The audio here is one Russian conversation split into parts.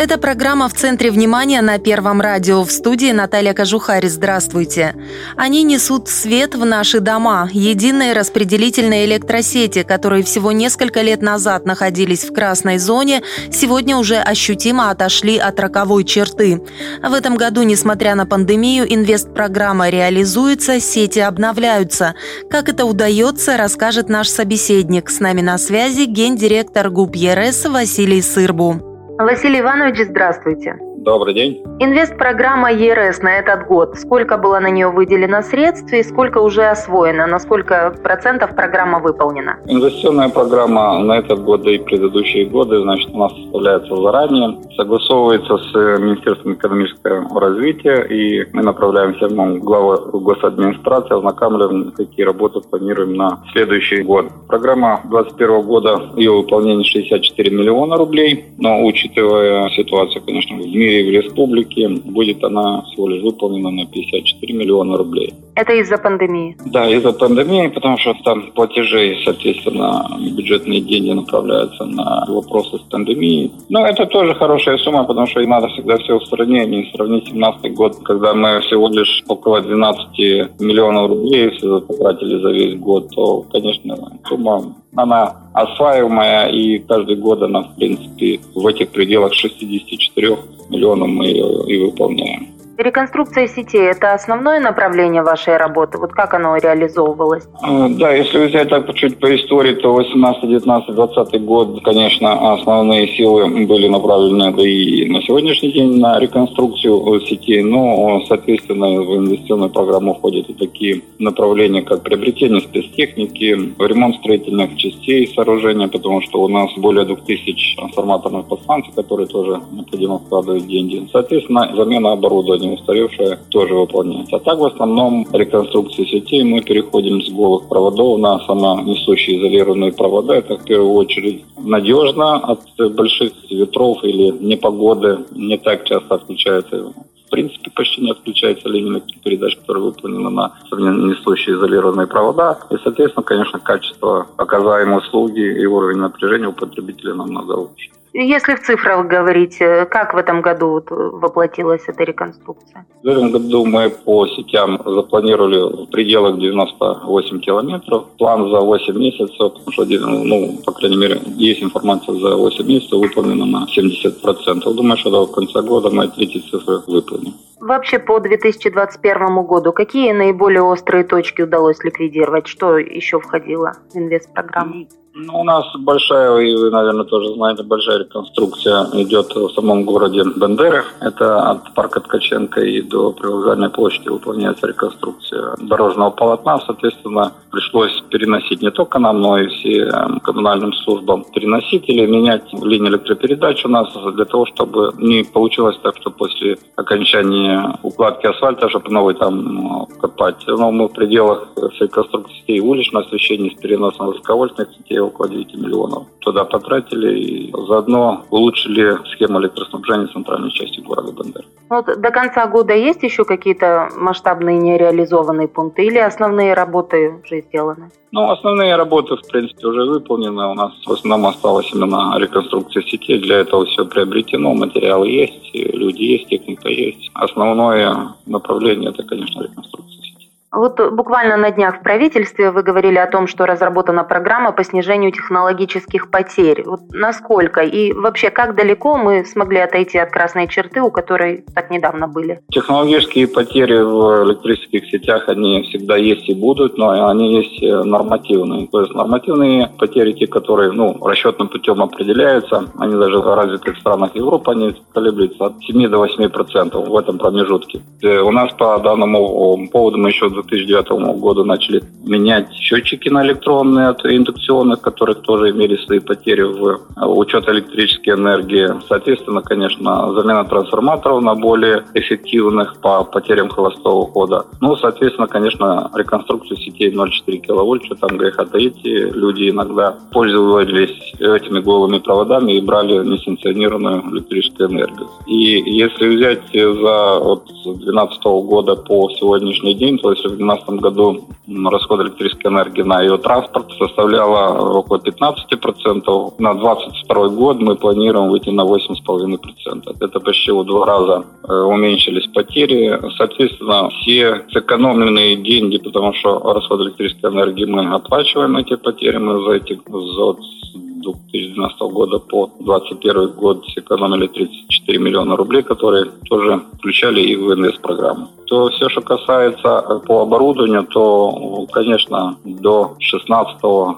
Это программа «В центре внимания» на Первом радио. В студии Наталья Кожухарь. Здравствуйте. Они несут свет в наши дома. Единые распределительные электросети, которые всего несколько лет назад находились в красной зоне, сегодня уже ощутимо отошли от роковой черты. В этом году, несмотря на пандемию, инвестпрограмма реализуется, сети обновляются. Как это удается, расскажет наш собеседник. С нами на связи гендиректор ГУП ЕРС Василий Сырбу. Василий Иванович, здравствуйте. Добрый день. Инвестпрограмма ЕРС на этот год. Сколько было на нее выделено средств и сколько уже освоено? На сколько процентов программа выполнена? Инвестиционная программа на этот год и предыдущие годы, значит, у нас составляется заранее, согласовывается с Министерством экономического развития, и мы направляем всем главу госадминистрации, ознакомливаем, какие работы планируем на следующий год. Программа 2021 года, ее выполнение 64 миллиона рублей, но учитывая ситуацию, конечно, в мире и в республике, будет она всего лишь выполнена на 54 миллиона рублей. Это из-за пандемии? Да, из-за пандемии, потому что там платежи, соответственно, бюджетные деньги направляются на вопросы с пандемией. Но это тоже хорошая сумма, потому что надо всегда все устранить, не сравнить 17 год, когда мы всего лишь около 12 миллионов рублей потратили за весь год, то, конечно, сумма она осваиваемая, и каждый год она, в принципе, в этих пределах 64 миллионов мы ее и выполняем. Реконструкция сетей – это основное направление вашей работы? Вот как оно реализовывалось? Э, да, если взять так чуть по истории, то 18, 19, 20 год, конечно, основные силы были направлены и на сегодняшний день на реконструкцию сетей, но, соответственно, в инвестиционную программу входят и такие направления, как приобретение спецтехники, ремонт строительных частей сооружения, потому что у нас более 2000 трансформаторных подстанций, которые тоже необходимо вкладывать деньги. Соответственно, замена оборудования устаревшая тоже выполняется. А так в основном реконструкции сетей мы переходим с голых проводов на самонесущие изолированные провода. Это в первую очередь надежно от больших ветров или непогоды. Не так часто отключается в принципе, почти не отключается линия электропередач, которая выполнена на несущие изолированные провода. И, соответственно, конечно, качество оказаемой услуги и уровень напряжения у потребителя намного лучше. Если в цифрах говорить, э, как в этом году вот воплотилась эта реконструкция? В этом году мы по сетям запланировали в пределах 98 километров. План за 8 месяцев, потому что, ну, по крайней мере, есть информация за 8 месяцев выполнена на 70%. Думаю, что до конца года мы эти цифры выполним. Вообще по 2021 году какие наиболее острые точки удалось ликвидировать? Что еще входило в инвестпрограмму? Ну, у нас большая, и вы, наверное, тоже знаете, большая реконструкция идет в самом городе Бендеры. Это от парка Ткаченко и до привокзальной площади выполняется реконструкция дорожного полотна. Соответственно, пришлось переносить не только нам, но и всем коммунальным службам переносить или менять линии электропередач у нас для того, чтобы не получилось так, что после окончания укладки асфальта, чтобы новый там копать. Но мы в пределах всей конструкции уличного освещения с переносом высоковольтных сетей около 9 миллионов туда потратили и заодно улучшили схему электроснабжения центральной части города Бендер. Вот до конца года есть еще какие-то масштабные нереализованные пункты или основные работы уже сделаны? Ну, основные работы, в принципе, уже выполнены. У нас в основном осталась именно реконструкция сетей. Для этого все приобретено, материалы есть, люди есть, техника есть. Основное направление – это, конечно, реконструкция. Вот буквально на днях в правительстве вы говорили о том, что разработана программа по снижению технологических потерь. Вот насколько и вообще как далеко мы смогли отойти от красной черты, у которой так недавно были? Технологические потери в электрических сетях, они всегда есть и будут, но они есть э, нормативные. То есть нормативные потери, те, которые ну, расчетным путем определяются, они даже в развитых странах Европы, они колеблются от 7 до 8 процентов в этом промежутке. Э, у нас по данному поводу мы еще 2009 года начали менять счетчики на электронные от индукционных, которых тоже имели свои потери в учет электрической энергии. Соответственно, конечно, замена трансформаторов на более эффективных по потерям холостого хода. Ну, соответственно, конечно, реконструкцию сетей 0,4 киловольт, что там греха таить, люди иногда пользовались этими голыми проводами и брали несанкционированную электрическую энергию. И если взять за от 2012 года по сегодняшний день, то в 2012 году расход электрической энергии на ее транспорт составляла около 15%, на 2022 год мы планируем выйти на 8,5%. Это почти в два раза э, уменьшились потери. Соответственно, все сэкономленные деньги, потому что расход электрической энергии мы оплачиваем эти потери, мы за эти за 2012 года по 2021 год сэкономили 34 миллиона рублей, которые тоже включали и в инвест-программу. То все, что касается э, по оборудованию, то, конечно, до 16-17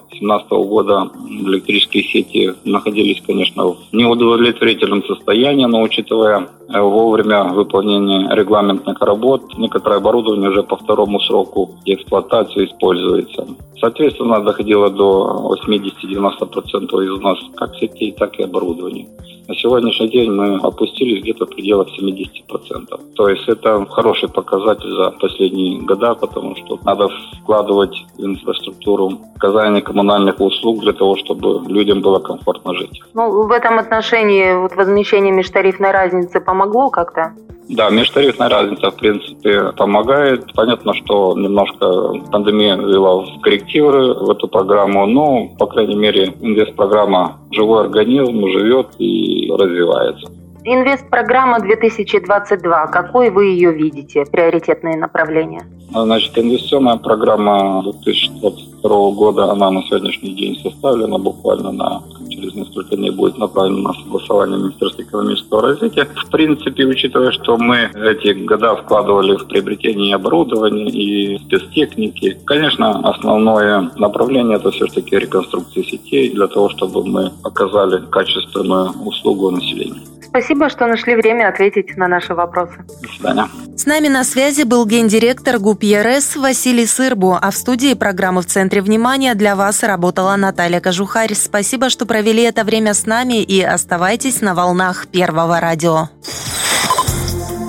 года электрические сети находились, конечно, в неудовлетворительном состоянии, но учитывая вовремя выполнение регламентных работ, некоторое оборудование уже по второму сроку эксплуатации используется. Соответственно, доходило до 80-90% из нас как сетей, так и оборудования. На сегодняшний день мы опустились где-то в пределах 70%. То есть это хороший показатель за последние года, потому что надо вкладывать в инфраструктуру оказание коммунальных услуг для того, чтобы людям было комфортно жить. Ну, в этом отношении вот возмещение межтарифной разницы помогло как-то? Да, межтарифная разница, в принципе, помогает. Понятно, что немножко пандемия ввела в коррективы в эту программу, но, по крайней мере, инвест-программа «Живой организм» живет и развивается. Инвест-программа 2022. Какой вы ее видите? Приоритетные направления? Значит, инвестиционная программа 2022 года, она на сегодняшний день составлена буквально на через несколько дней будет направлена на согласование Министерства экономического развития. В принципе, учитывая, что мы эти года вкладывали в приобретение оборудования и спецтехники, конечно, основное направление это все-таки реконструкция сетей для того, чтобы мы оказали качественную услугу населению. Спасибо, что нашли время ответить на наши вопросы. До свидания. С нами на связи был гендиректор ГУП ЕРС Василий Сырбу, а в студии программы «В центре внимания» для вас работала Наталья Кожухарь. Спасибо, что провели это время с нами и оставайтесь на волнах Первого радио.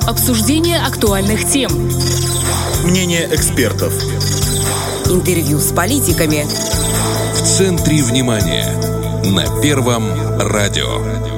Обсуждение актуальных тем. Мнение экспертов. Интервью с политиками. В центре внимания. На Первом радио.